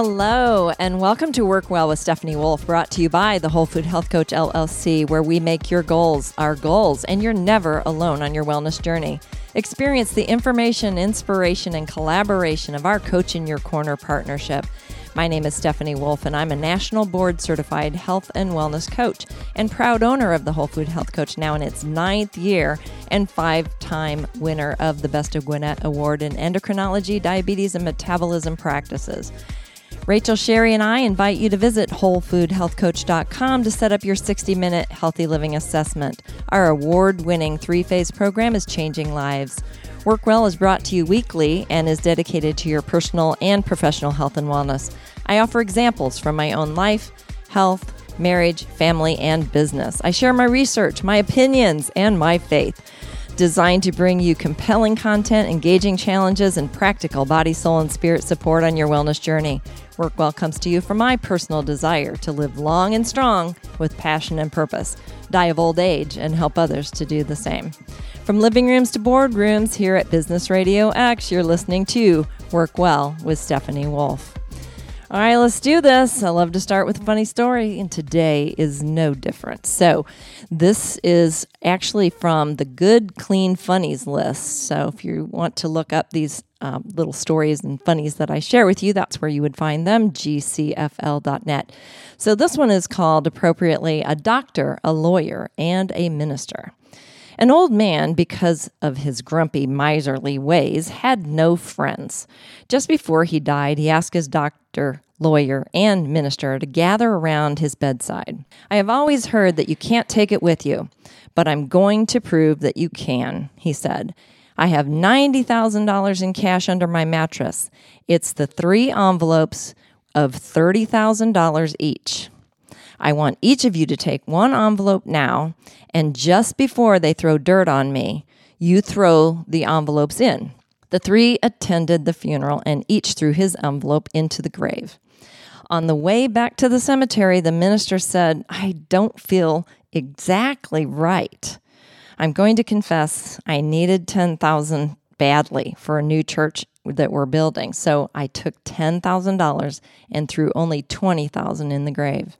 Hello, and welcome to Work Well with Stephanie Wolfe, brought to you by the Whole Food Health Coach LLC, where we make your goals our goals, and you're never alone on your wellness journey. Experience the information, inspiration, and collaboration of our Coach in Your Corner partnership. My name is Stephanie Wolfe, and I'm a national board certified health and wellness coach and proud owner of the Whole Food Health Coach now in its ninth year and five time winner of the Best of Gwinnett Award in endocrinology, diabetes, and metabolism practices. Rachel Sherry and I invite you to visit WholeFoodHealthCoach.com to set up your 60 minute healthy living assessment. Our award winning three phase program is changing lives. Work Well is brought to you weekly and is dedicated to your personal and professional health and wellness. I offer examples from my own life, health, marriage, family, and business. I share my research, my opinions, and my faith designed to bring you compelling content, engaging challenges, and practical body, soul, and spirit support on your wellness journey. Work Well comes to you from my personal desire to live long and strong with passion and purpose, die of old age, and help others to do the same. From living rooms to boardrooms here at Business Radio X, you're listening to Work Well with Stephanie Wolfe. All right, let's do this. I love to start with a funny story, and today is no different. So, this is actually from the Good Clean Funnies list. So, if you want to look up these um, little stories and funnies that I share with you, that's where you would find them gcfl.net. So, this one is called appropriately A Doctor, a Lawyer, and a Minister. An old man, because of his grumpy, miserly ways, had no friends. Just before he died, he asked his doctor, lawyer, and minister to gather around his bedside. I have always heard that you can't take it with you, but I'm going to prove that you can, he said. I have $90,000 in cash under my mattress. It's the three envelopes of $30,000 each. I want each of you to take one envelope now, and just before they throw dirt on me, you throw the envelopes in. The three attended the funeral, and each threw his envelope into the grave. On the way back to the cemetery, the minister said, I don't feel exactly right. I'm going to confess I needed 10,000 badly for a new church that we're building. So I took $10,000 and threw only 20,000 in the grave.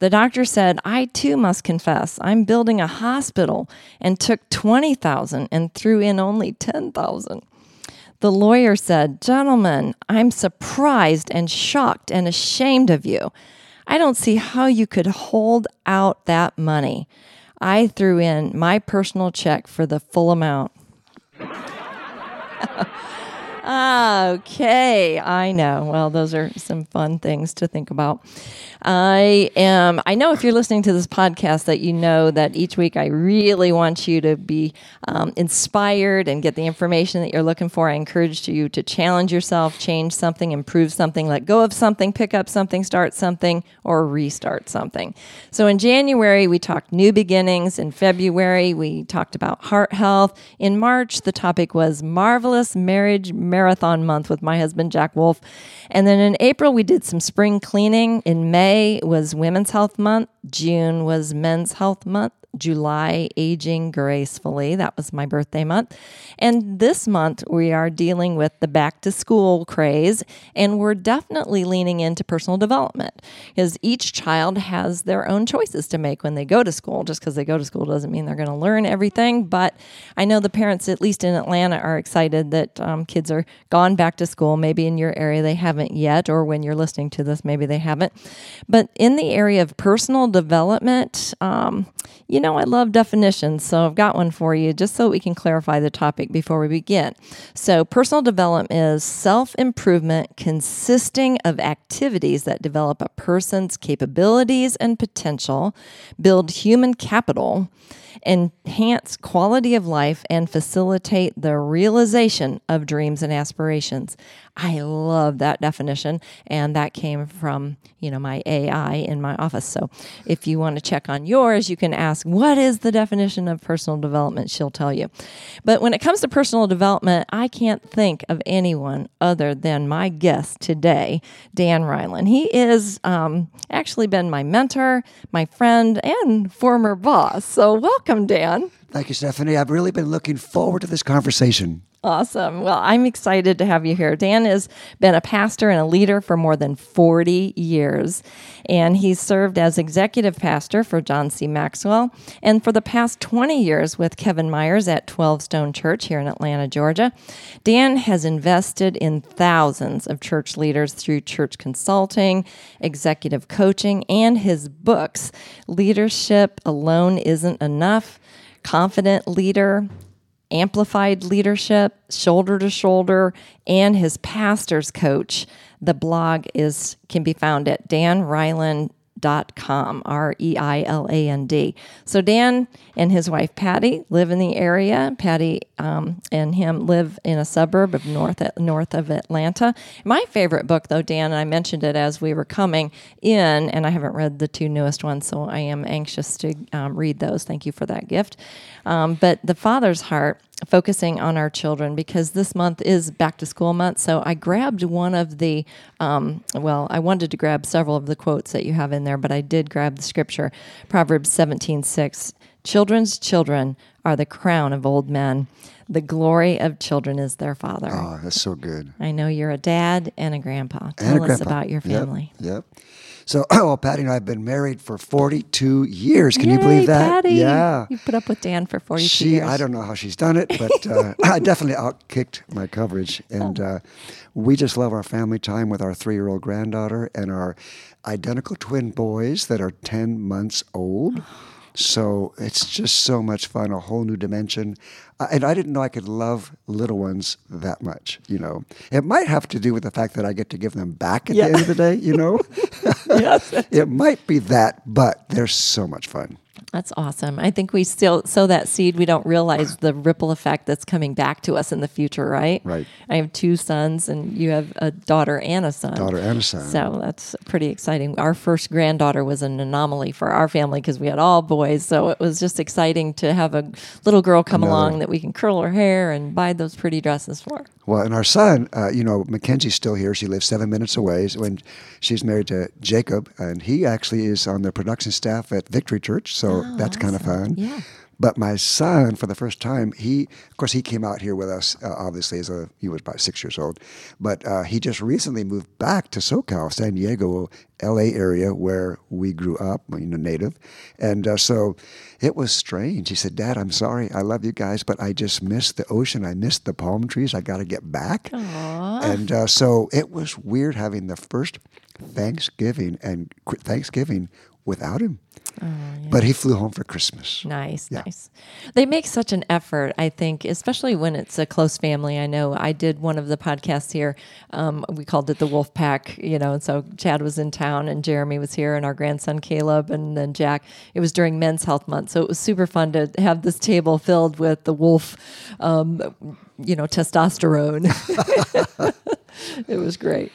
The doctor said, I too must confess, I'm building a hospital and took 20,000 and threw in only 10,000. The lawyer said, Gentlemen, I'm surprised and shocked and ashamed of you. I don't see how you could hold out that money. I threw in my personal check for the full amount. okay, I know. Well, those are some fun things to think about. I am, I know if you're listening to this podcast that you know that each week I really want you to be um, inspired and get the information that you're looking for. I encourage you to challenge yourself, change something, improve something, let go of something, pick up something, start something, or restart something. So in January, we talked new beginnings. In February, we talked about heart health. In March, the topic was marvelous marriage marathon month with my husband, Jack Wolfe. And then in April, we did some spring cleaning. In May was Women's Health Month. June was Men's Health Month. July, Aging Gracefully. That was my birthday month. And this month, we are dealing with the back to school craze, and we're definitely leaning into personal development because each child has their own choices to make when they go to school. Just because they go to school doesn't mean they're going to learn everything. But I know the parents, at least in Atlanta, are excited that um, kids are gone back to school. Maybe in your area they haven't yet, or when you're listening to this, maybe they haven't. But in the area of personal development, um, you know, I love definitions, so I've got one for you just so we can clarify the topic before we begin. So, personal development is self improvement consisting of activities that develop a person's capabilities and potential, build human capital, enhance quality of life, and facilitate the realization of dreams and aspirations. I love that definition, and that came from you know my AI in my office. So if you want to check on yours, you can ask what is the definition of personal development. She'll tell you. But when it comes to personal development, I can't think of anyone other than my guest today, Dan Reiland. He is um, actually been my mentor, my friend, and former boss. So welcome, Dan. Thank you, Stephanie. I've really been looking forward to this conversation. Awesome. Well, I'm excited to have you here. Dan has been a pastor and a leader for more than 40 years, and he's served as executive pastor for John C. Maxwell and for the past 20 years with Kevin Myers at 12 Stone Church here in Atlanta, Georgia. Dan has invested in thousands of church leaders through church consulting, executive coaching, and his books, Leadership Alone Isn't Enough. Confident Leader, amplified leadership, shoulder to shoulder, and his pastor's coach. The blog is can be found at danreiland.com dot com R E I L A N D. So Dan and his wife Patty live in the area. Patty um, and him live in a suburb of north north of Atlanta. My favorite book, though, Dan, and I mentioned it as we were coming in, and I haven't read the two newest ones, so I am anxious to um, read those. Thank you for that gift. Um, but the Father's Heart focusing on our children because this month is back to school month. So I grabbed one of the, um, well, I wanted to grab several of the quotes that you have in there, but I did grab the scripture, Proverbs 17 6. Children's children are the crown of old men. The glory of children is their father. Oh, that's so good. I know you're a dad and a grandpa. Tell and a us grandpa. about your family. Yep. yep. So, well, Patty and I have been married for 42 years. Can Yay, you believe that? Patty. Yeah. You put up with Dan for 42 She, years. I don't know how she's done it, but uh, I definitely outkicked my coverage. And uh, we just love our family time with our three year old granddaughter and our identical twin boys that are 10 months old. So it's just so much fun, a whole new dimension. And I didn't know I could love little ones that much, you know. It might have to do with the fact that I get to give them back at Yeah. the end of the day, you know. yes. it might be that, but they're so much fun. That's awesome. I think we still sow that seed. We don't realize the ripple effect that's coming back to us in the future, right? Right. I have two sons, and you have a daughter and a son. Daughter and a son. So that's pretty exciting. Our first granddaughter was an anomaly for our family because we had all boys. So it was just exciting to have a little girl come Another. along that we can curl her hair and buy those pretty dresses for. Well, and our son, uh, you know, Mackenzie's still here. She lives seven minutes away. When she's married to Jacob, and he actually is on the production staff at Victory Church. So that's kind of fun. Yeah. But my son, for the first time, he, of course, he came out here with us. Uh, obviously, as a he was about six years old, but uh, he just recently moved back to SoCal, San Diego, L.A. area where we grew up, you know, native, and uh, so it was strange. He said, "Dad, I'm sorry. I love you guys, but I just missed the ocean. I missed the palm trees. I got to get back." And uh, so it was weird having the first Thanksgiving and Thanksgiving without him. But he flew home for Christmas. Nice, Yeah. nice. They make such an effort, I think, especially when it's a close family. I know I did one of the podcasts here. Um, we called it the Wolf Pack, you know, and so Chad was in town and Jeremy was here and our grandson Caleb and then Jack. It was during Men's Health Month. So it was super fun to have this table filled with the wolf, um, you know, testosterone. it was great.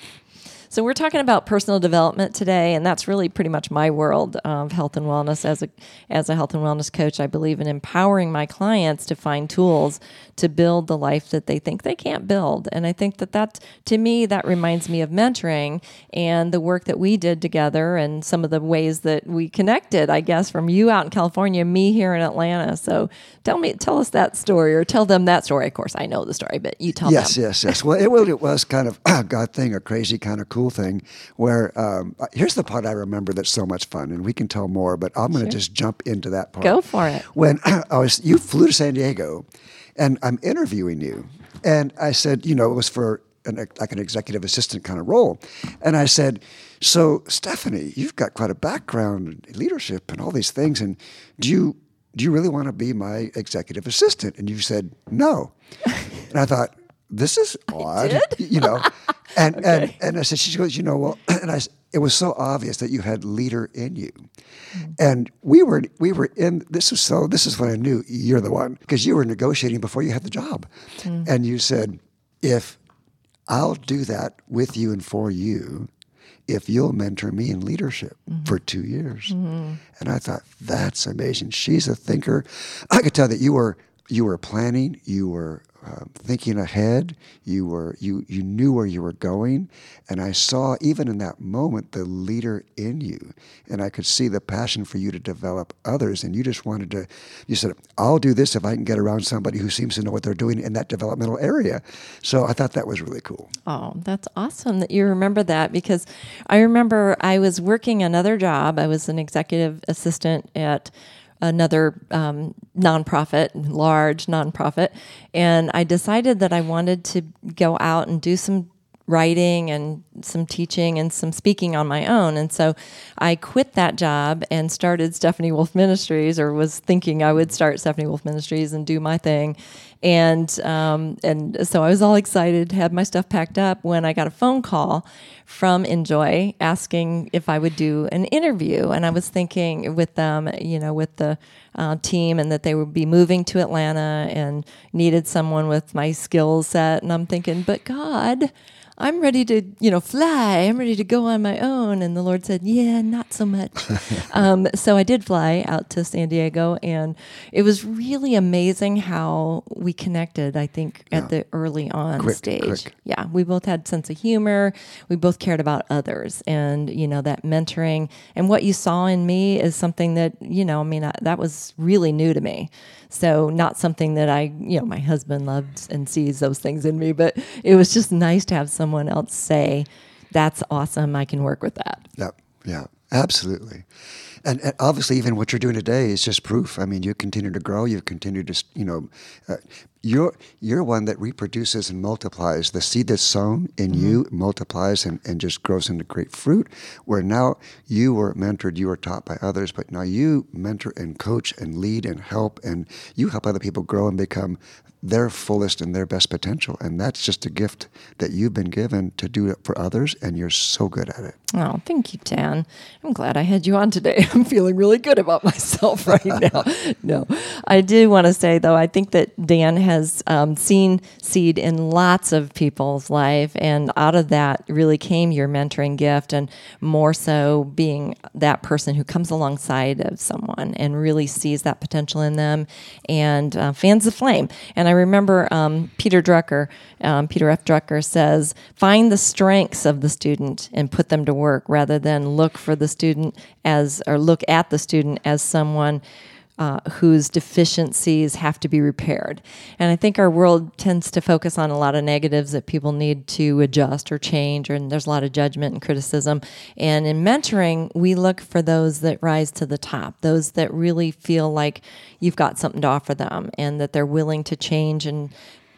So we're talking about personal development today, and that's really pretty much my world of health and wellness. As a as a health and wellness coach, I believe in empowering my clients to find tools to build the life that they think they can't build. And I think that that to me that reminds me of mentoring and the work that we did together, and some of the ways that we connected. I guess from you out in California, me here in Atlanta. So tell me, tell us that story, or tell them that story. Of course, I know the story, but you tell Yes, them. yes, yes. Yes. Well, it was kind of a God thing, a crazy kind of cool thing. Where um, here's the part I remember that's so much fun, and we can tell more. But I'm going to just jump into that part. Go for it. When I was, you flew to San Diego, and I'm interviewing you, and I said, you know, it was for an, like an executive assistant kind of role, and I said, so Stephanie, you've got quite a background in leadership and all these things, and do you do you really want to be my executive assistant? And you said no, and I thought this is odd, you know, and and and I said she goes, you know, well, and I it was so obvious that you had leader in you, mm-hmm. and we were we were in this was so this is when I knew you're the one because you were negotiating before you had the job, mm. and you said if I'll do that with you and for you if you'll mentor me in leadership mm-hmm. for two years. Mm-hmm. And I thought, that's amazing. She's a thinker. I could tell that you were you were planning, you were uh, thinking ahead. You were you you knew where you were going, and I saw even in that moment the leader in you, and I could see the passion for you to develop others. And you just wanted to. You said, "I'll do this if I can get around somebody who seems to know what they're doing in that developmental area." So I thought that was really cool. Oh, that's awesome that you remember that because I remember I was working another job. I was an executive assistant at another um, nonprofit, large nonprofit, and I decided that I wanted to go out and do some writing and some teaching and some speaking on my own. And so I quit that job and started Stephanie Wolfe Ministries, or was thinking I would start Stephanie Wolfe Ministries and do my thing. And um, and so I was all excited, had my stuff packed up when I got a phone call from INJOY asking if I would do an interview. And I was thinking with them, you know, with the uh, team, and that they would be moving to Atlanta and needed someone with my skill set. And I'm thinking, but God, I'm ready to, you know, fly. I'm ready to go on my own. And the Lord said, Yeah, not so much. um, so I did fly out to San Diego, and it was really amazing how we connected. I think at the early on Quick, stage, quick. yeah, we both had sense of humor. We both cared about others, and you know that mentoring and what you saw in me is something that you know. I mean, I, that was really new to me. So not something that I, you know, my husband loves and sees those things in me, but it was just nice to have someone else say, "That's awesome. I can work with that." Yep. Yeah. Absolutely. And, and obviously, even what you're doing today is just proof. I mean, you continue to grow. You've continued to, you know, uh, you're you're one that reproduces and multiplies. The seed that's sown in mm-hmm. you multiplies and, and just grows into great fruit. Where now you were mentored, you were taught by others, but now you mentor and coach and lead and help, and you help other people grow and become their fullest and their best potential. And that's just a gift that you've been given to do it for others, and you're so good at it. Oh, thank you, Dan. I'm glad I had you on today. I'm feeling really good about myself right now. no, I do want to say, though, I think that Dan has um, seen seed in lots of people's life. And out of that really came your mentoring gift, and more so being that person who comes alongside of someone and really sees that potential in them and uh, fans the flame. And I remember um, Peter Drucker, um, Peter F. Drucker says, find the strengths of the student and put them to work rather than look for the student as, or look at the student as someone uh, whose deficiencies have to be repaired. And I think our world tends to focus on a lot of negatives that people need to adjust or change, and there's a lot of judgment and criticism. And in mentoring, we look for those that rise to the top, those that really feel like you've got something to offer them and that they're willing to change and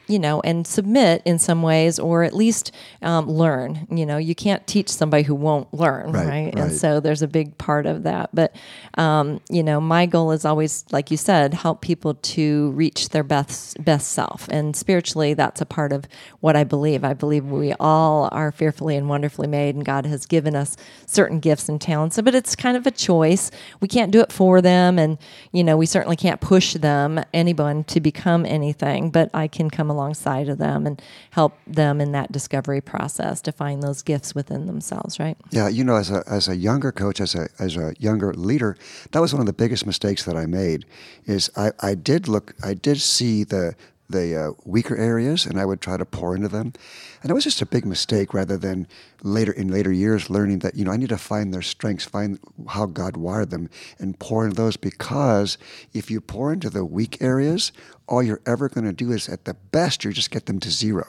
you know, and submit in some ways, or at least um, learn. You know, you can't teach somebody who won't learn, Right, right? And so there's a big part of that. But um, you know, my goal is always, like you said, help people to reach their best best self. And spiritually, that's a part of what I believe. I believe we all are fearfully and wonderfully made, and God has given us certain gifts and talents. But it's kind of a choice. We can't do it for them, and you know, we certainly can't push them, anyone, to become anything. But I can come alongside of them and help them in that discovery process to find those gifts within themselves. Right? Yeah, you know, as a as a younger coach, as a as a younger leader, that was one of the biggest mistakes that I made. Is I, I did look, I did see the the uh, weaker areas, and I would try to pour into them, and it was just a big mistake. Rather than later in later years learning that you know I need to find their strengths, find how God wired them, and pour into those. Because if you pour into the weak areas, all you're ever going to do is, at the best, you just get them to zero.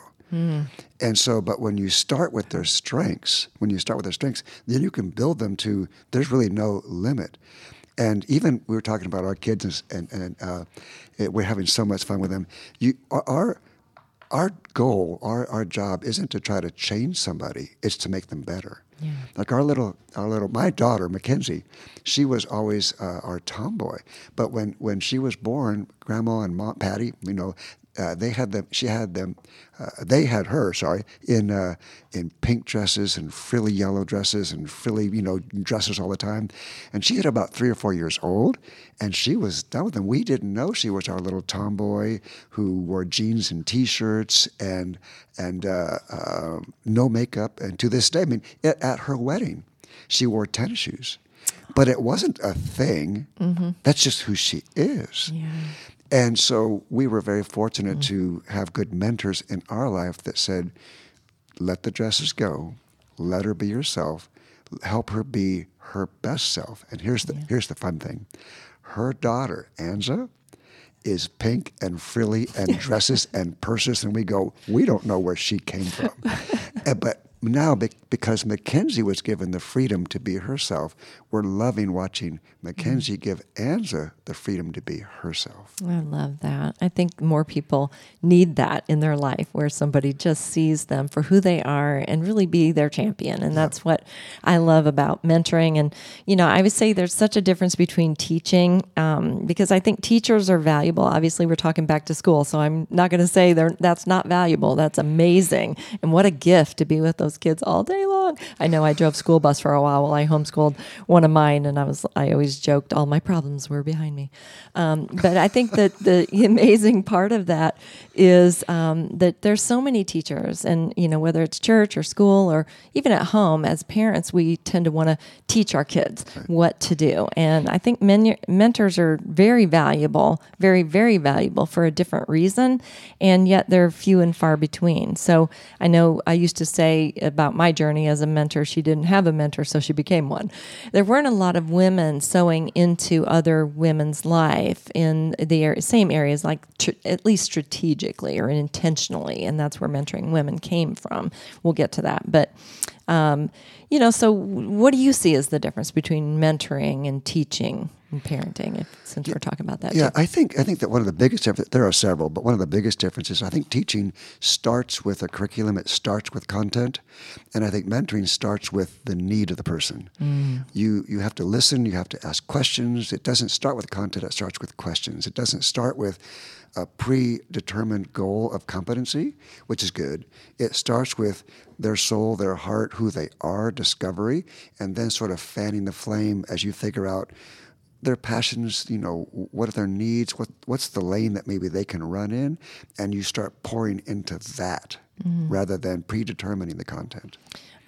And so, but when you start with their strengths, when you start with their strengths, then you can build them to, there's really no limit. And even we were talking about our kids and, and, uh, it, we're having so much fun with them. You, our, our goal, our, our job isn't to try to change somebody, it's to make them better. Like our little, our little, my daughter Mackenzie, she was always uh, our tomboy. But when when she was born, Grandma and Mom, Patty, you know, uh, they had them. She had them. Uh, they had her. Sorry, in uh, in pink dresses and frilly yellow dresses and frilly, you know, dresses all the time. And she had about three or four years old, and she was done with them. We didn't know she was our little tomboy who wore jeans and t-shirts and and uh, uh, no makeup. And to this day, I mean, at, at her wedding, she wore tennis shoes. But it wasn't a thing. That's just who she is. And so we were very fortunate to have good mentors in our life that said, let the dresses go, let her be herself, help her be her best self. And here's the here's the fun thing. Her daughter, Anza, is pink and frilly and dresses and purses, and we go, we don't know where she came from. Uh, but now, because Mackenzie was given the freedom to be herself, we're loving watching Mackenzie give Anza the freedom to be herself. I love that. I think more people need that in their life where somebody just sees them for who they are and really be their champion. And that's what I love about mentoring. And, you know, I would say there's such a difference between teaching um, because I think teachers are valuable. Obviously, we're talking back to school. So I'm not going to say they're, that's not valuable. That's amazing. And what a gift to be with those kids all day long. I know I drove school bus for a while while I homeschooled one of mine, and I was I always joked all my problems were behind me. Um, but I think that the amazing part of that is um, that there's so many teachers, and you know whether it's church or school or even at home, as parents, we tend to want to teach our kids what to do, and I think men- mentors are very valuable, very very valuable for a different reason, and yet they're few and far between. So I know I used to say about my journey as a mentor, she didn't have a mentor, so she became one. There weren't a lot of women sewing into other women's life in the same areas, like tr- at least strategically or intentionally, and that's where mentoring women came from. We'll get to that, but. Um, you know, so what do you see as the difference between mentoring and teaching and parenting? If, since we're talking about that, Yeah, too? I think I think that one of the biggest differences, there are several, but one of the biggest differences, I think teaching starts with a curriculum, it starts with content, and I think mentoring starts with the need of the person. You you have to listen, you have to ask questions. It doesn't start with content, it starts with questions. It doesn't start with a predetermined goal of competency, which is good. It starts with their soul, their heart, who they are, discovery, and then sort of fanning the flame as you figure out their passions, you know, what are their needs, what what's the lane that maybe they can run in, and you start pouring into that Mm-hmm. rather than predetermining the content.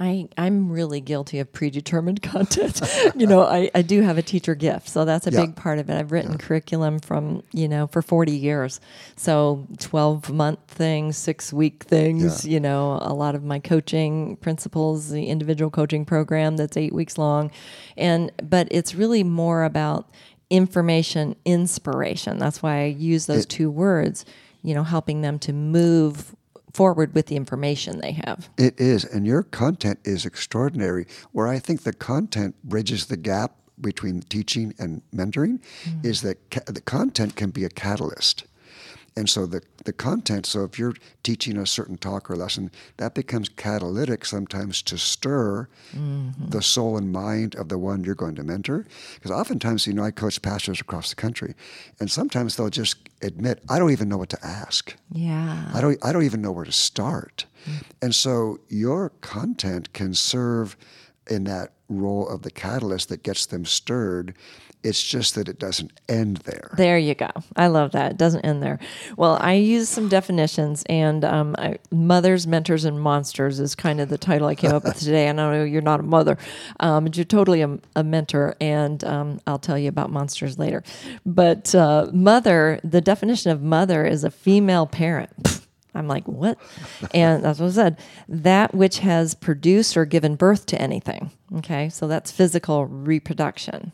I, I'm really guilty of predetermined content. you know, I, I do have a teacher gift, so that's a Yeah. big part of it. I've written curriculum from, you know, for 40 years. So 12 month things, six week things, Yeah. you know, a lot of my coaching principles, the individual coaching program that's eight weeks long. And, but it's really more about information inspiration. That's why I use those two words, you know, helping them to move forward with the information they have. It is, and your content is extraordinary. Where I think the content bridges the gap between teaching and mentoring mm. is that ca- the content can be a catalyst. And so the, the content, so if you're teaching a certain talk or lesson, that becomes catalytic sometimes to stir mm-hmm. the soul and mind of the one you're going to mentor. Because oftentimes, you know, I coach pastors across the country, and sometimes they'll just admit, I don't even know what to ask. Yeah. I don't I don't even know where to start. Mm. And so your content can serve in that role of the catalyst that gets them stirred. It's just that it doesn't end there. There you go. I love that. It doesn't end there. Well, I use some definitions, and um, I, mothers, mentors, and monsters is kind of the title I came up with today. And I know you're not a mother, um, but you're totally a, a mentor, and um, I'll tell you about monsters later. But uh, mother, the definition of mother is a female parent. I'm like, what? And that's what I said. That which has produced or given birth to anything. Okay, so that's physical reproduction.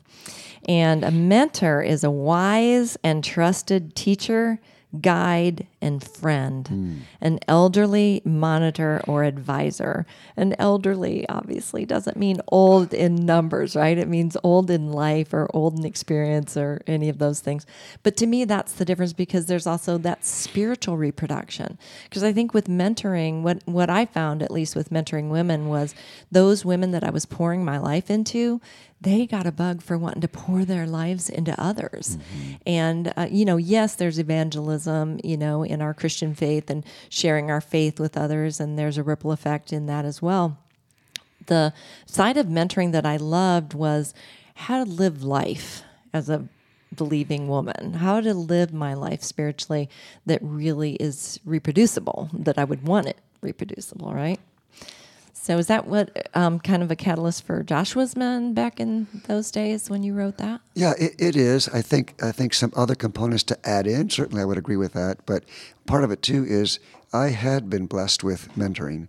And a mentor is a wise and trusted teacher, guide, and friend, hmm. an elderly monitor or advisor. An elderly obviously doesn't mean old in numbers, right? It means old in life or old in experience or any of those things. But to me, that's the difference because there's also that spiritual reproduction. Because I think with mentoring, what, what I found, at least with mentoring women, was those women that I was pouring my life into, they got a bug for wanting to pour their lives into others. And, uh, you know, yes, there's evangelism, you know, in our Christian faith and sharing our faith with others, and there's a ripple effect in that as well. The side of mentoring that I loved was how to live life as a believing woman, how to live my life spiritually that really is reproducible, that I would want it reproducible, right? So is that what um, kind of a catalyst for Joshua's Men back in those days when you wrote that? Yeah, it, it is. I think I think some other components to add in. Certainly, I would agree with that. But part of it too is I had been blessed with mentoring,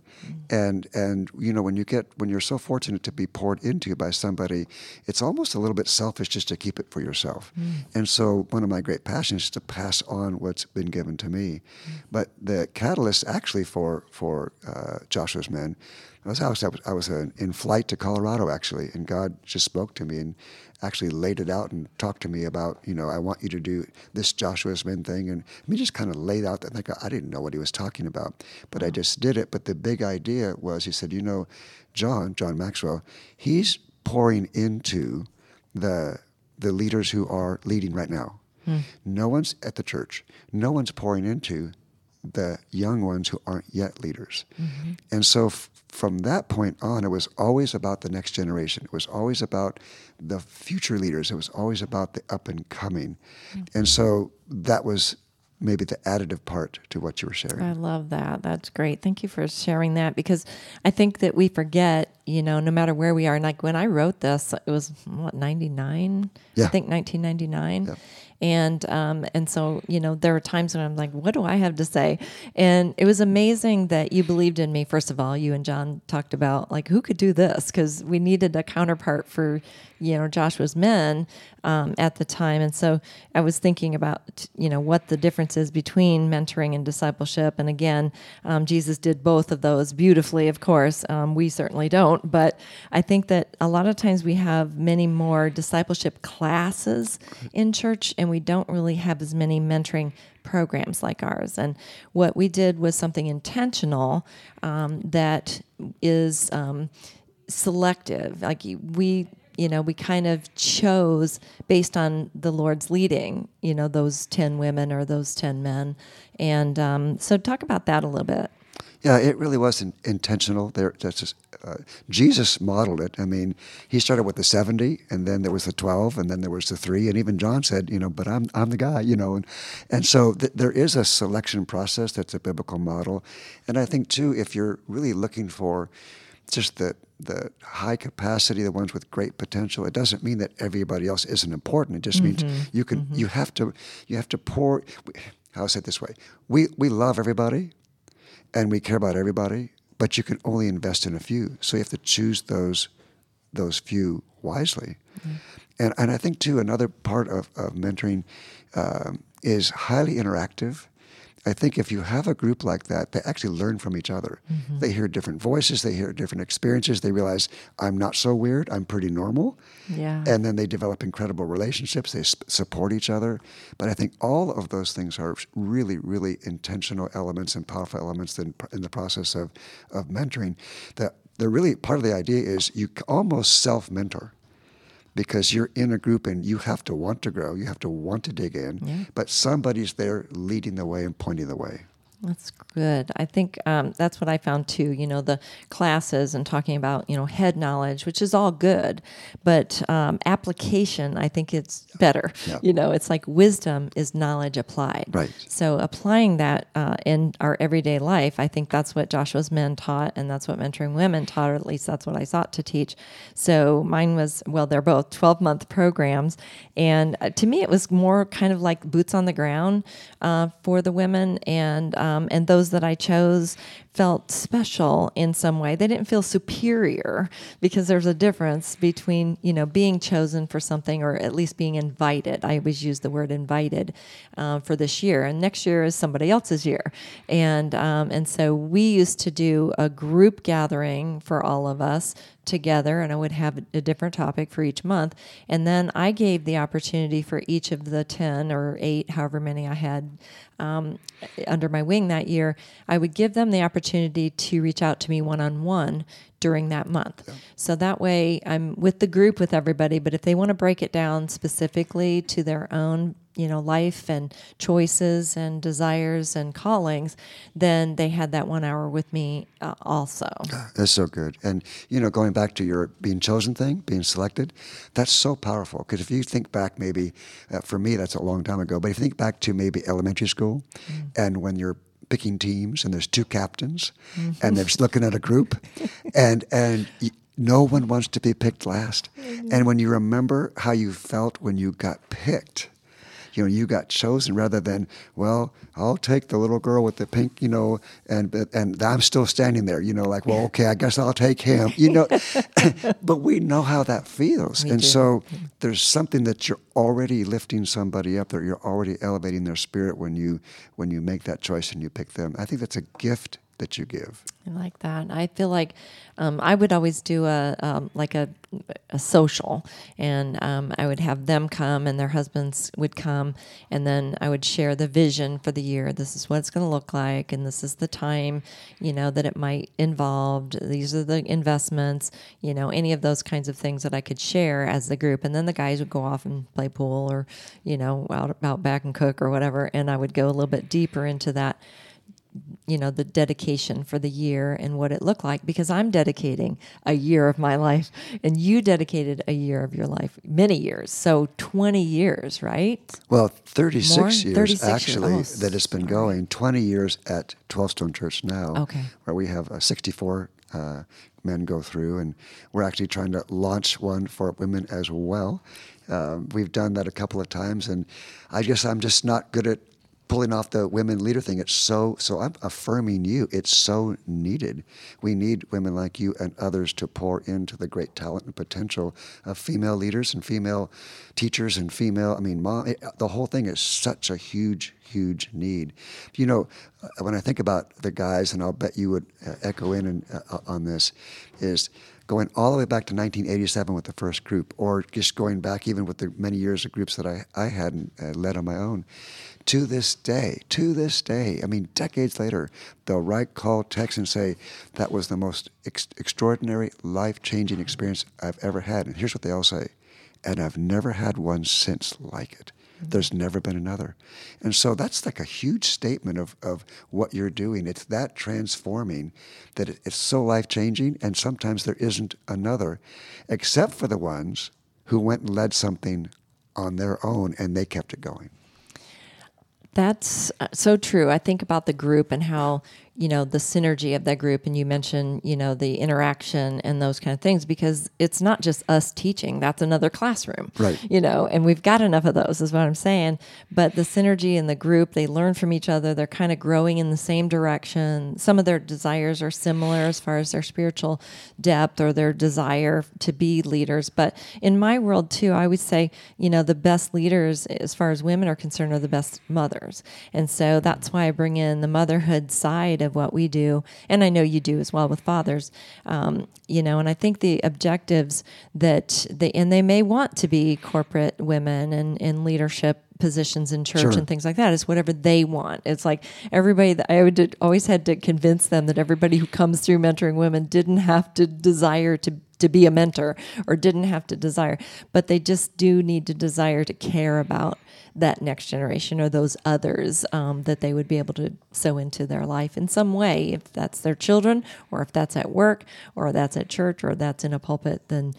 and and you know when you get when you're so fortunate to be poured into by somebody, it's almost a little bit selfish just to keep it for yourself. And so one of my great passions is to pass on what's been given to me. But the catalyst actually for for uh, Joshua's men I was, I was, I was uh, in flight to Colorado actually, and God just spoke to me and actually laid it out and talked to me about, you know, I want you to do this Joshua's Men thing. And he just kind of laid out that, like, I didn't know what he was talking about, but I just did it. But the big idea was, he said, you know, John, John Maxwell, he's pouring into the, the leaders who are leading right now. No one's at the church. No one's pouring into the young ones who aren't yet leaders. And so f- from that point on, it was always about the next generation. It was always about the future leaders. It was always about the up and coming. Mm-hmm. And so that was maybe the additive part to what you were sharing. I love that. That's great. Thank you for sharing that because I think that we forget, you know, no matter where we are. And like when I wrote this, it was what, 99? Yeah. I think 1999. Yeah. And um, and so you know there are times when I'm like, what do I have to say? And it was amazing that you believed in me. First of all, you and John talked about like who could do this because we needed a counterpart for you know Joshua's men um, at the time. And so I was thinking about you know what the difference is between mentoring and discipleship. And again, um, Jesus did both of those beautifully. Of course, um, we certainly don't, but I think that a lot of times we have many more discipleship classes in church, and we don't really have as many mentoring programs like ours. And what we did was something intentional um, that is um, selective. Like we, you know, we kind of chose based on the Lord's leading, you know, those 10 women or those 10 men. And um, so talk about that a little bit. Yeah, it really was in, intentional. There, that's just, uh, Jesus modeled it. I mean, he started with the seventy, and then there was the twelve, and then there was the three, and even John said, you know, but I'm I'm the guy, you know, and and so th- there is a selection process that's a biblical model, and I think too, if you're really looking for just the the high capacity, the ones with great potential, it doesn't mean that everybody else isn't important. It just means mm-hmm. you can mm-hmm. you have to you have to pour. I'll say it this way: we we love everybody and we care about everybody, but you can only invest in a few. So you have to choose those those few wisely. Mm-hmm. And and I think too another part of, of mentoring um, is highly interactive. I think if you have a group like that, they actually learn from each other. Mm-hmm. They hear different voices, they hear different experiences. They realize I'm not so weird. I'm pretty normal. Yeah. And then they develop incredible relationships. They s- support each other. But I think all of those things are really, really intentional elements and powerful elements in, in the process of, of mentoring. That the really part of the idea is you almost self mentor because you're in a group and you have to want to grow, you have to want to dig in, Yeah. but somebody's there leading the way and pointing the way. That's good. I think um, that's what I found too. You know, the classes and talking about, you know, head knowledge, which is all good, but um, application, I think it's better. Yeah. You know, it's like wisdom is knowledge applied. Right. So applying that uh, in our everyday life, I think that's what Joshua's men taught, and that's what mentoring women taught, or at least that's what I sought to teach. So mine was, well, they're both 12 month programs. And uh, to me, it was more kind of like boots on the ground uh, for the women. And, um, Um, and those that I chose felt special in some way. They didn't feel superior because there's a difference between, you know, being chosen for something or at least being invited. I always use the word invited uh, for this year, and next year is somebody else's year. And, um, and so we used to do a group gathering for all of us together and I would have a different topic for each month. And then I gave the opportunity for each of the 10 or 8, however many I had um, under my wing that year, I would give them the opportunity to reach out to me one on one during that month. So that way I'm with the group with everybody, but if they want to break it down specifically to their own you know life and choices and desires and callings then they had that one hour with me uh, also That's so good. And, you know, going back to your being chosen thing, being selected, that's so powerful. Because if you think back, maybe, uh, for me, that's a long time ago, but if you think back to maybe elementary school and when you're picking teams, and there's two captains, mm-hmm. and they're just looking at a group, and and. y- no one wants to be picked last. Mm-hmm. And when you remember how you felt when you got picked, you know, you got chosen rather than, well, I'll take the little girl with the pink, you know, and and I'm still standing there, you know, like, well, okay, I guess I'll take him, you know. but we know how that feels, We and do. so there's something that you're already lifting somebody up, that you're already elevating their spirit when you when you make that choice and you pick them. I think that's a gift that you give. I like that. I feel like um, I would always do a um, like a, a social, and um, I would have them come, and their husbands would come, and then I would share the vision for the year. This is what it's going to look like, and this is the time, you know, that it might involve. These are the investments, you know, any of those kinds of things that I could share as the group, and then the guys would go off and play pool or, you know, out out back and cook or whatever, and I would go a little bit deeper into that you know the dedication for the year and what it looked like because I'm dedicating a year of my life and you dedicated a year of your life many years so 20 years right Well, 36 More? years 36 years. actually Oh, that it's been going. 20 years at 12 Stone Church now, Okay. where we have uh, 64 uh, men go through, and we're actually trying to launch one for women as well. Um, we've done that a couple of times, and I guess I'm just not good at pulling off the women leader thing. It's so so. I'm affirming you. It's so needed. We need women like you and others to pour into the great talent and potential of female leaders and female teachers and female. I mean, mom. It, the whole thing is such a huge, huge need. You know, uh, when I think about the guys, and I'll bet you would uh, echo in and, uh, on this, is going all the way back to 1987 with the first group, or just going back even with the many years of groups that I, I had uh, led on my own. To this day, to this day, I mean, decades later, they'll write, call, text, and say, that was the most ex- extraordinary, life changing experience I've ever had. And here's what they all say, and I've never had one since like it. There's never been another. And so that's like a huge statement of, of what you're doing. It's that transforming that it, it's so life changing, and sometimes there isn't another, except for the ones who went and led something on their own and they kept it going. That's uh, so true. I think about the group and how, you know, the synergy of that group. And you mentioned, you know, the interaction and those kind of things because it's not just us teaching, that's another classroom. Right. You know, and we've got enough of those, is what I'm saying. But the synergy in the group, they learn from each other. They're kind of growing in the same direction. Some of their desires are similar as far as their spiritual depth or their desire to be leaders. But in my world, too, I would say, you know, the best leaders, as far as women are concerned, are the best mothers. And so that's why I bring in the motherhood side of what we do. And I know you do as well with fathers, um, you know, and I think the objectives that they, and they may want to be corporate women and in leadership positions in church Sure. and things like that. It's whatever they want. It's like everybody that I would always had to convince them that everybody who comes through mentoring women didn't have to desire to to be a mentor or didn't have to desire, but they just do need to desire to care about that next generation or those others um, that they would be able to sow into their life in some way. If that's their children, or if that's at work, or that's at church, or that's in a pulpit, then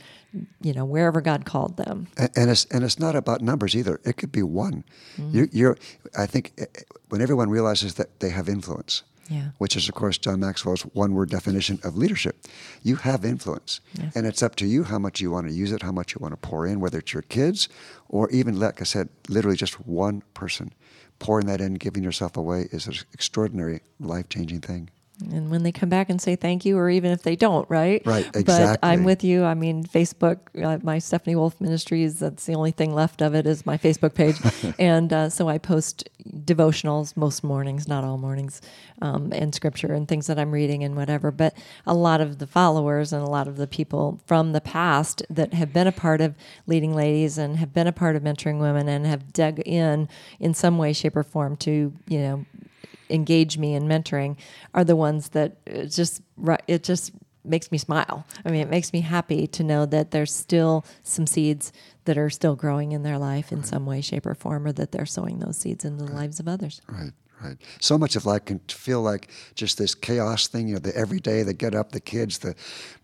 you know wherever God called them. And, and it's and it's not about numbers either. It could be one. Mm-hmm. You're, you're. I think eh, eh, when everyone realizes that they have influence, Yeah. which is of course John Maxwell's one-word definition of leadership, you have influence, Yes. and it's up to you how much you want to use it, how much you want to pour in, whether it's your kids or even, like I said, literally just one person. Pouring that in, giving yourself away is an extraordinary, life-changing thing. And when they come back and say thank you, or even if they don't, right? Right, But I'm with you. I mean, Facebook, uh, my Stephanie Wolfe Ministries, that's the only thing left of it is my Facebook page. and uh, so I post devotionals most mornings, not all mornings, um, and scripture and things that I'm reading and whatever. But a lot of the followers and a lot of the people from the past that have been a part of leading ladies and have been a part of mentoring women and have dug in in some way, shape, or form to, you know, engage me in mentoring are the ones that it just it just makes me smile. I mean, it makes me happy to know that there's still some seeds that are still growing in their life in some way, shape, or form, or that they're sowing those seeds into the lives of others. Right, right. So much of life can feel like just this chaos thing. You know, the everyday, the get up, the kids, the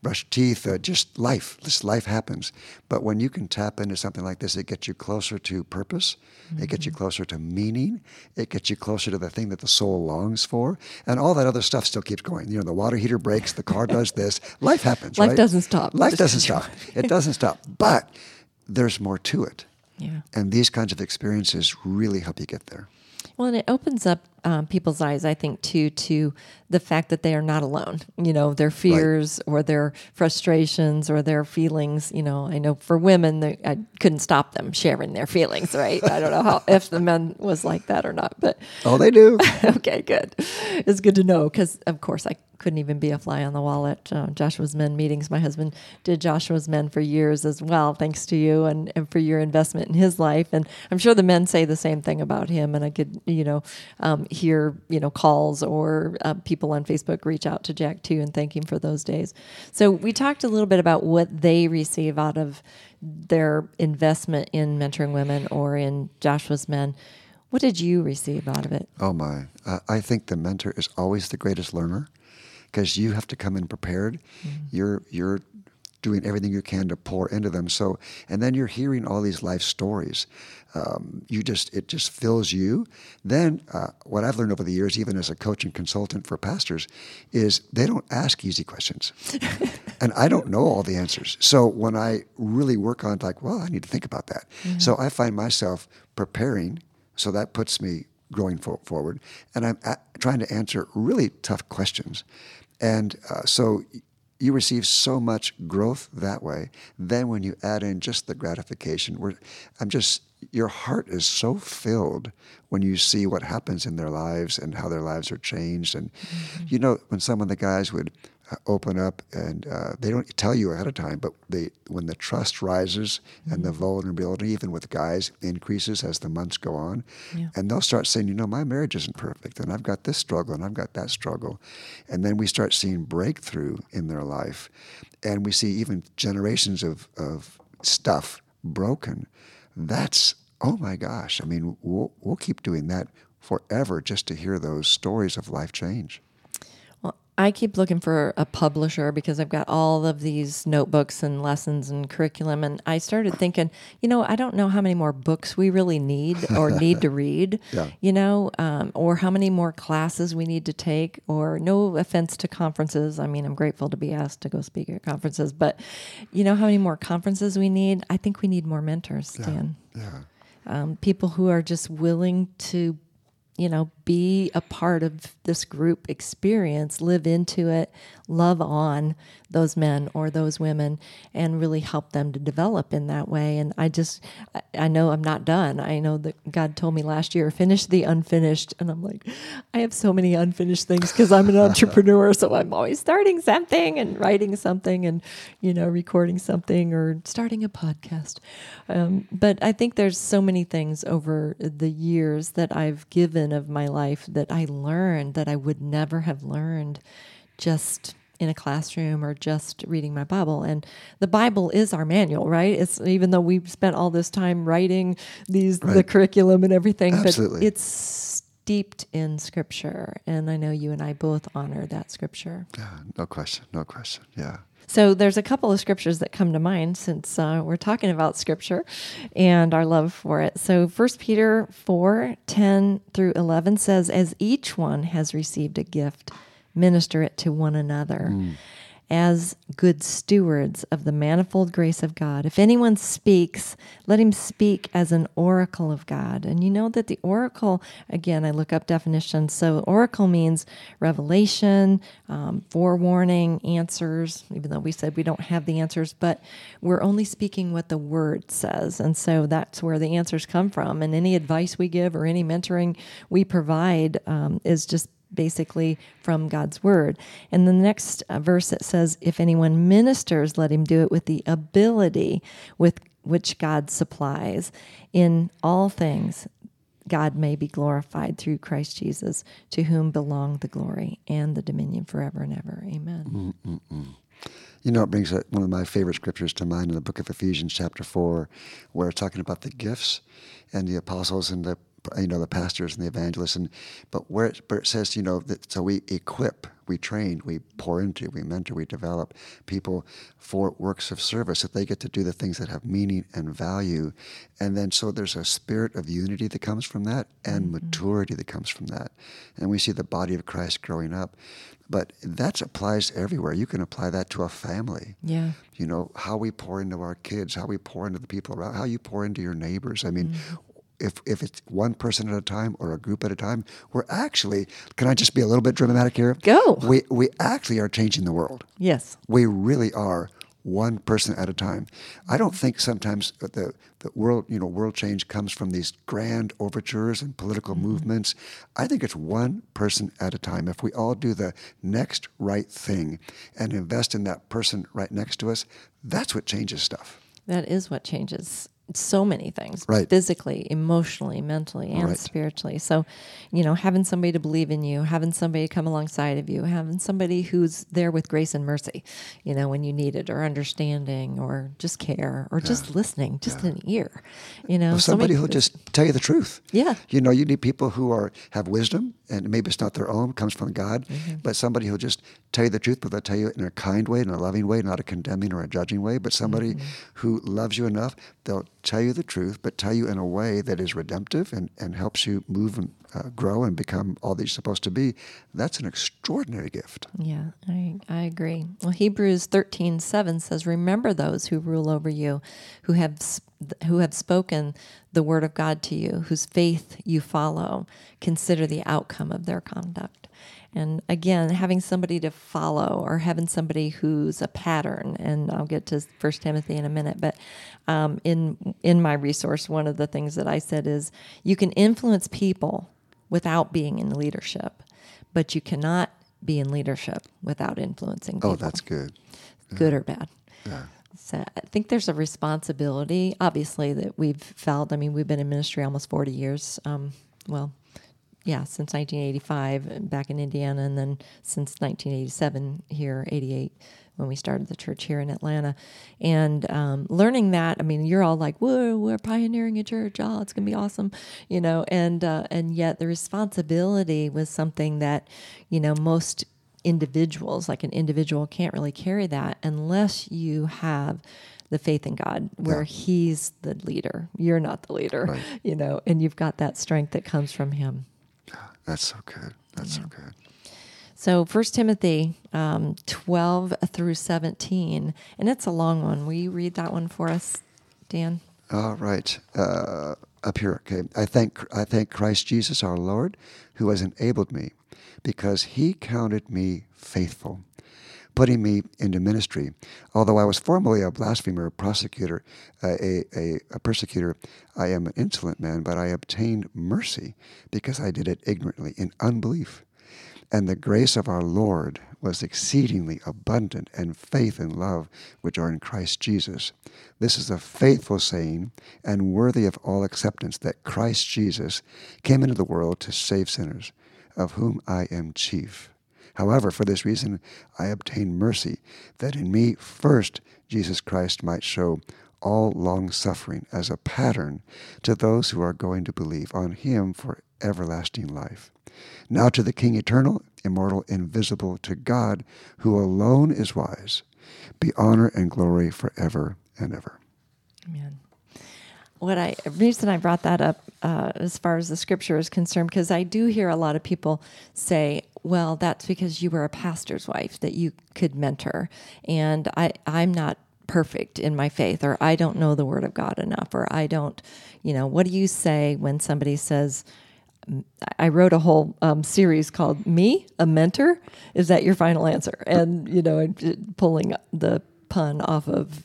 brush teeth, uh, just life. This life happens. But when you can tap into something like this, it gets you closer to purpose. Mm-hmm. It gets you mm-hmm. closer to meaning. It gets you closer to the thing that the soul longs for, and all that other stuff still keeps going. You know, the water heater breaks, the car does this. Life happens. Life right? doesn't stop. Life doesn't stop. It doesn't stop. But there's more to it. Yeah. And these kinds of experiences really help you get there. Well, and it opens up um, people's eyes, I think, too, to the fact that they are not alone. You know, their fears right. or their frustrations or their feelings. You know, I know for women, they, I couldn't stop them sharing their feelings, right? I don't know how if the men was like that or not, but oh, they do. okay, good. It's good to know because, of course, I couldn't even be a fly on the wall at uh, Joshua's Men meetings. My husband did Joshua's Men for years as well, thanks to you and, and for your investment in his life. And I'm sure the men say the same thing about him. And I could, you know, um, hear, you know, calls or uh, people on Facebook reach out to Jack too and thank him for those days. So we talked a little bit about what they receive out of their investment in mentoring women or in Joshua's Men. What did you receive out of it? Oh my! Uh, I think the mentor is always the greatest learner because you have to come in prepared. Mm-hmm. You're you're doing everything you can to pour into them. So, and then you're hearing all these life stories. Um, you just it just fills you. Then, uh, what I've learned over the years, even as a coach and consultant for pastors, is they don't ask easy questions, and I don't know all the answers. So when I really work on like, well, I need to think about that. Mm-hmm. So I find myself preparing. So that puts me growing forward, and I'm trying to answer really tough questions. And uh, so you receive so much growth that way. Then when you add in just the gratification, where I'm just your heart is so filled when you see what happens in their lives and how their lives are changed. And mm-hmm. you know, when some of the guys would open up and uh, they don't tell you ahead of time, but they when the trust rises mm-hmm. and the mm-hmm. vulnerability, even with guys, increases as the months go on, yeah. and they'll start saying, you know, my marriage isn't perfect, and I've got this struggle and I've got that struggle, and then we start seeing breakthrough in their life, and we see even generations of of stuff broken. That's oh my gosh! I mean, we'll we'll keep doing that forever just to hear those stories of life change. I keep looking for a publisher because I've got all of these notebooks and lessons and curriculum. And I started thinking, you know, I don't know how many more books we really need or need to read, yeah. you know, um, or how many more classes we need to take, or no offense to conferences. I mean, I'm grateful to be asked to go speak at conferences, but you know how many more conferences we need? I think we need more mentors, Dan. Yeah. yeah. Um, people who are just willing to you know, be a part of this group experience, live into it, love on those men or those women, and really help them to develop in that way. And I just, I know I'm not done. I know that God told me last year, finish the unfinished. And I'm like, I have so many unfinished things because I'm an entrepreneur. So I'm always starting something and writing something and, you know, recording something or starting a podcast. Um, but I think there's so many things over the years that I've given of my life that I learned that I would never have learned just in a classroom or just reading my Bible. And the Bible is our manual, right? It's even though we've spent all this time writing these right. the curriculum and everything, Absolutely. but it's steeped in scripture. And I know you and I both honor that scripture. Yeah, no question. No question. Yeah. So there's a couple of scriptures that come to mind since uh, we're talking about scripture and our love for it. So 1 Peter 4 10 through 11 says, As each one has received a gift, minister it to one another. Mm as good stewards of the manifold grace of God. If anyone speaks, let him speak as an oracle of God. And you know that the oracle, again, I look up definitions. So, oracle means revelation, um, forewarning, answers, even though we said we don't have the answers, but we're only speaking what the word says. And so that's where the answers come from. And any advice we give or any mentoring we provide um, is just basically from God's word. And the next uh, verse it says, If anyone ministers, let him do it with the ability with which God supplies. In all things, God may be glorified through Christ Jesus, to whom belong the glory and the dominion forever and ever. Amen. Mm-mm-mm. You know, it brings one of my favorite scriptures to mind in the book of Ephesians, chapter 4, where it's talking about the gifts and the apostles and the you know, the pastors and the evangelists, and but where it, where it says, you know, that so we equip, we train, we pour into, we mentor, we develop people for works of service that they get to do the things that have meaning and value, and then so there's a spirit of unity that comes from that and mm-hmm. maturity that comes from that, and we see the body of Christ growing up. But that applies everywhere. You can apply that to a family. Yeah. You know, how we pour into our kids, how we pour into the people around, how you pour into your neighbors. I mean, mm-hmm if, if it's one person at a time or a group at a time, we're actually, can I just be a little bit dramatic here? Go. We, we actually are changing the world. Yes. We really are one person at a time. I don't think sometimes the, the world, you know, world change comes from these grand overtures and political mm-hmm. movements. I think it's one person at a time. If we all do the next right thing and invest in that person right next to us, that's what changes stuff. That is what changes so many things right. physically emotionally mentally and right. spiritually so you know having somebody to believe in you having somebody come alongside of you having somebody who's there with grace and mercy you know when you need it or understanding or just care or yeah. just listening just yeah. an ear you know well, somebody who'll just tell you the truth yeah you know you need people who are have wisdom and maybe it's not their own comes from god mm-hmm. but somebody who'll just tell you the truth but they'll tell you in a kind way in a loving way not a condemning or a judging way but somebody mm-hmm. who loves you enough they'll tell you the truth, but tell you in a way that is redemptive and, and helps you move and uh, grow and become all that you're supposed to be, that's an extraordinary gift. Yeah, I, I agree. Well, Hebrews 13 7 says, Remember those who rule over you, who have, who have spoken the word of God to you, whose faith you follow. Consider the outcome of their conduct. And again, having somebody to follow or having somebody who's a pattern, and I'll get to First Timothy in a minute, but um, in in my resource, one of the things that I said is you can influence people without being in leadership, but you cannot be in leadership without influencing oh, people. Oh, that's good. Yeah. Good or bad. Yeah. So I think there's a responsibility, obviously, that we've felt. I mean, we've been in ministry almost 40 years. Um, well, yeah, since 1985 back in Indiana, and then since 1987 here, 88 when we started the church here in Atlanta. And um, learning that, I mean, you're all like, "Whoa, we're pioneering a church! Oh, it's gonna be awesome," you know. And uh, and yet the responsibility was something that, you know, most individuals, like an individual, can't really carry that unless you have the faith in God, where yeah. He's the leader. You're not the leader, right. you know, and you've got that strength that comes from Him. That's so good. That's yeah. so good. So First Timothy um, 12 through 17, and it's a long one. Will you read that one for us, Dan? All right. Uh, up here, okay. I thank, I thank Christ Jesus our Lord, who has enabled me, because he counted me faithful putting me into ministry. Although I was formerly a blasphemer, a prosecutor, uh, a, a, a, persecutor, I am an insolent man, but I obtained mercy because I did it ignorantly in unbelief. And the grace of our Lord was exceedingly abundant, and faith and love which are in Christ Jesus. This is a faithful saying and worthy of all acceptance that Christ Jesus came into the world to save sinners, of whom I am chief. However, for this reason I obtain mercy, that in me first Jesus Christ might show all long suffering as a pattern to those who are going to believe on him for everlasting life. Now to the King eternal, immortal, invisible, to God, who alone is wise, be honor and glory forever and ever. Amen what I reason I brought that up uh, as far as the scripture is concerned because I do hear a lot of people say, "Well, that's because you were a pastor's wife that you could mentor," and I I'm not perfect in my faith, or I don't know the Word of God enough, or I don't, you know, what do you say when somebody says? I wrote a whole um, series called "Me, a Mentor." Is that your final answer? And you know, pulling the pun off of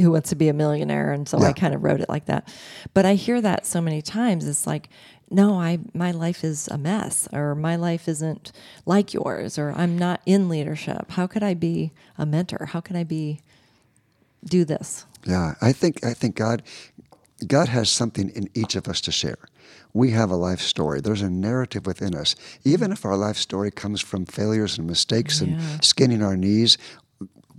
who wants to be a millionaire and so yeah. i kind of wrote it like that but i hear that so many times it's like no i my life is a mess or my life isn't like yours or i'm not in leadership how could i be a mentor how can i be do this yeah i think i think god god has something in each of us to share we have a life story. There's a narrative within us. Even if our life story comes from failures and mistakes yeah. and skinning our knees,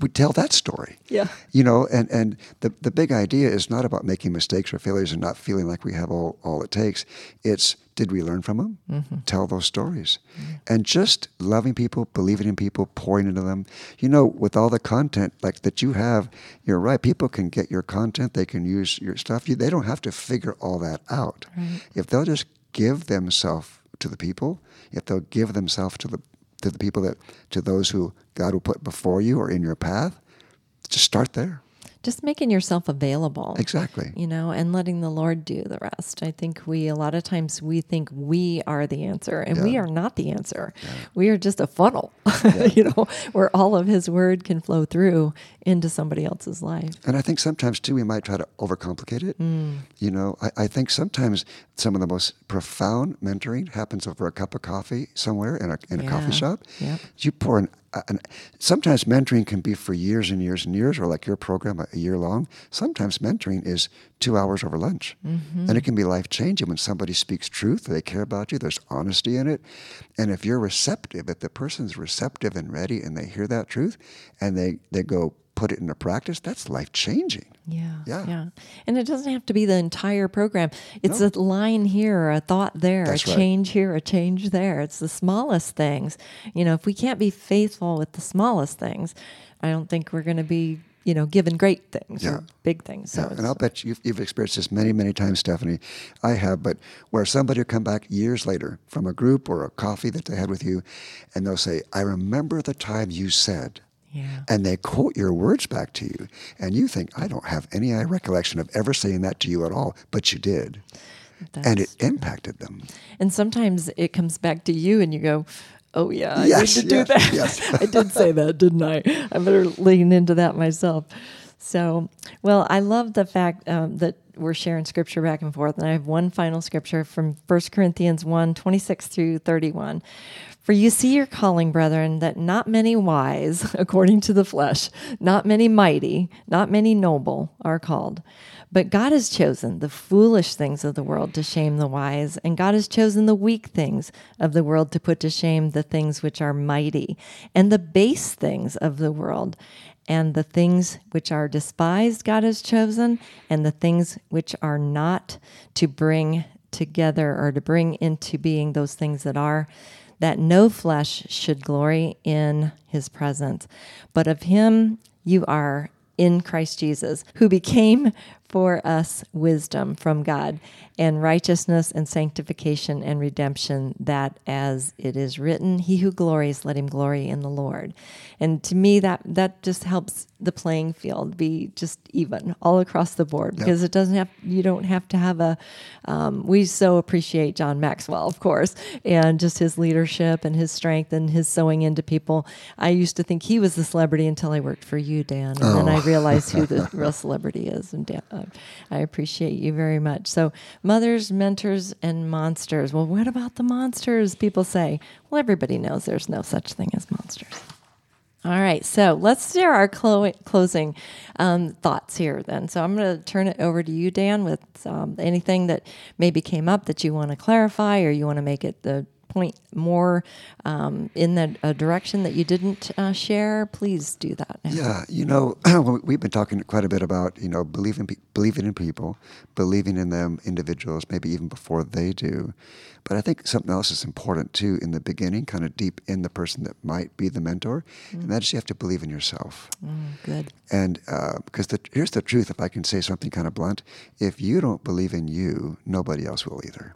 we tell that story. Yeah. You know, and, and the, the big idea is not about making mistakes or failures and not feeling like we have all, all it takes. It's did we learn from them? Mm-hmm. Tell those stories. And just loving people, believing in people, pouring into them. You know, with all the content like that you have, you're right. People can get your content, they can use your stuff. You, they don't have to figure all that out. If they'll just give themselves to the people, if they'll give themselves to the to the people that to those who God will put before you or in your path, just start there. Just making yourself available. Exactly. You know, and letting the Lord do the rest. I think we, a lot of times, we think we are the answer, and we are not the answer. We are just a funnel, you know, where all of His word can flow through into somebody else's life. And I think sometimes too we might try to overcomplicate it. Mm. You know, I, I think sometimes some of the most profound mentoring happens over a cup of coffee somewhere in a in a coffee shop. Yep. You pour an, an sometimes mentoring can be for years and years and years, or like your program a, year long. Sometimes mentoring is two hours over lunch, mm-hmm. and it can be life changing when somebody speaks truth. They care about you. There's honesty in it, and if you're receptive, if the person's receptive and ready, and they hear that truth, and they they go put it into practice, that's life changing. Yeah. Yeah. Yeah. And it doesn't have to be the entire program. It's a line here, a thought there, That's a right. change here, a change there. It's the smallest things. You know, if we can't be faithful with the smallest things, I don't think we're going to be, you know, given great things Yeah. or big things. So Yeah, and I'll bet you've, you've experienced this many, many times, Stephanie. I have, but where somebody will come back years later from a group or a coffee that they had with you, and they'll say, I remember the time you said, yeah. and they quote your words back to you, and you think, I don't have any recollection of ever saying that to you at all, but you did. and it That's- impacted them. And sometimes it comes back to you and you go, Oh yeah, I Yes, need to yes, do that. yes. I did say that, didn't I? I better lean into that myself. So, well, I love the fact um, that we're sharing scripture back and forth. And I have one final scripture from 1 Corinthians 1 26 through 31. For you see your calling, brethren, that not many wise, according to the flesh, not many mighty, not many noble are called. But God has chosen the foolish things of the world to shame the wise, and God has chosen the weak things of the world to put to shame the things which are mighty, and the base things of the world, and the things which are despised God has chosen, and the things which are not to bring together or to bring into being those things that are, that no flesh should glory in his presence. But of him you are in Christ Jesus, who became for us wisdom from God and righteousness and sanctification and redemption, that as it is written, he who glories, let him glory in the Lord. And to me, that, that just helps the playing field be just even all across the board because it doesn't have, you don't have to have a, um, we so appreciate John Maxwell, of course, and just his leadership and his strength and his sowing into people. I used to think he was the celebrity until I worked for you, Dan, and then I realized who the real celebrity is. And Dan, uh, I appreciate you very much. So, mothers, mentors, and monsters. Well, what about the monsters? People say. Well, everybody knows there's no such thing as monsters. All right, so let's share our clo- closing um, thoughts here then. So I'm going to turn it over to you, Dan, with um, anything that maybe came up that you want to clarify or you want to make it the point more um, in the a direction that you didn't uh, share. Please do that. Now. Yeah, you know, we've been talking quite a bit about you know believing believing in people, believing in them individuals, maybe even before they do. But I think something else is important too in the beginning, kind of deep in the person that might be the mentor, and that is you have to believe in yourself. Mm, good. And because the, here's the truth, if I can say something kind of blunt, if you don't believe in you, nobody else will either.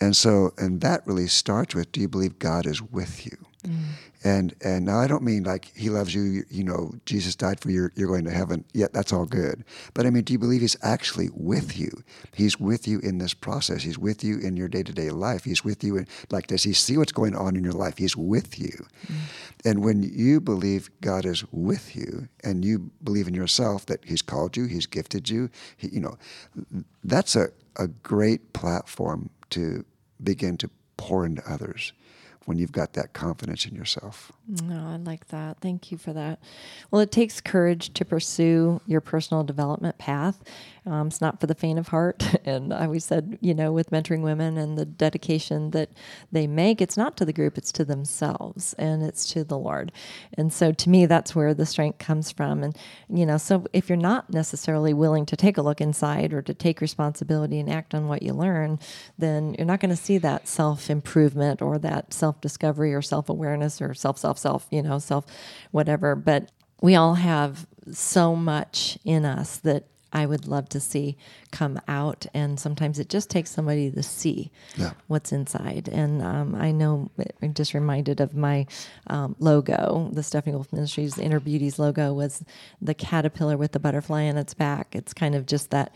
And so, and that really starts with: Do you believe God is with you? Mm. And and now I don't mean like He loves you. You, you know, Jesus died for you. You're going to heaven. Yeah, that's all good. But I mean, do you believe He's actually with you? He's with you in this process. He's with you in your day to day life. He's with you in like does He see what's going on in your life? He's with you. Mm. And when you believe God is with you, and you believe in yourself that He's called you, He's gifted you, he, you know, that's a, a great platform to begin to pour into others. When you've got that confidence in yourself. No, I like that. Thank you for that. Well, it takes courage to pursue your personal development path. Um, it's not for the faint of heart. And I always said, you know, with mentoring women and the dedication that they make, it's not to the group, it's to themselves and it's to the Lord. And so to me, that's where the strength comes from. And, you know, so if you're not necessarily willing to take a look inside or to take responsibility and act on what you learn, then you're not going to see that self improvement or that self discovery or self awareness or self, self, self, you know, self, whatever. But we all have so much in us that I would love to see come out. And sometimes it just takes somebody to see Yeah. what's inside. And um, I know I'm just reminded of my um, logo, the Stephanie Wolfe Ministries Inner Beauties logo was the caterpillar with the butterfly on its back. It's kind of just that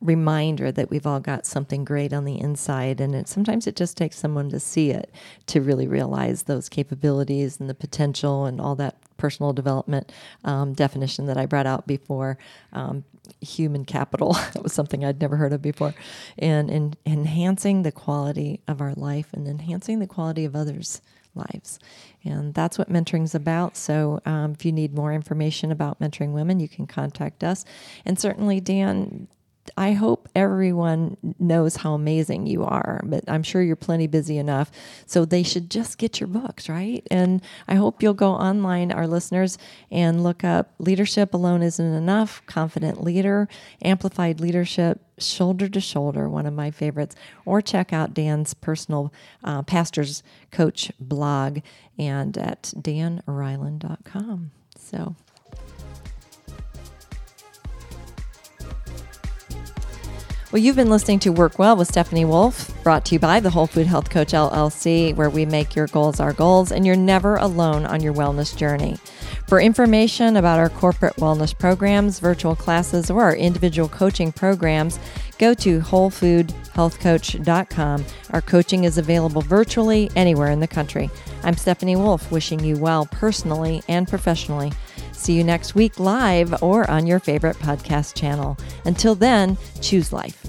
reminder that we've all got something great on the inside. And it, sometimes it just takes someone to see it to really realize those capabilities and the potential and all that personal development um, definition that I brought out before. Um, human capital that was something I'd never heard of before, and, and enhancing the quality of our life and enhancing the quality of others' lives. And that's what mentoring's about. So um, if you need more information about mentoring women, you can contact us. And certainly, Dan, I hope everyone knows how amazing you are, but I'm sure you're plenty busy enough. So they should just get your books, right? And I hope you'll go online, our listeners, and look up Leadership Alone Isn't Enough, Confident Leader, Amplified Leadership, Shoulder to Shoulder, one of my favorites, or check out Dan's personal uh, pastor's coach blog and at danreiland.com. So Well, you've been listening to Work Well with Stephanie Wolfe, brought to you by the Whole Food Health Coach LLC, where we make your goals our goals and you're never alone on your wellness journey. For information about our corporate wellness programs, virtual classes, or our individual coaching programs, go to wholefoodhealthcoach.com. Our coaching is available virtually anywhere in the country. I'm Stephanie Wolfe, wishing you well personally and professionally. See you next week live or on your favorite podcast channel. Until then, choose life.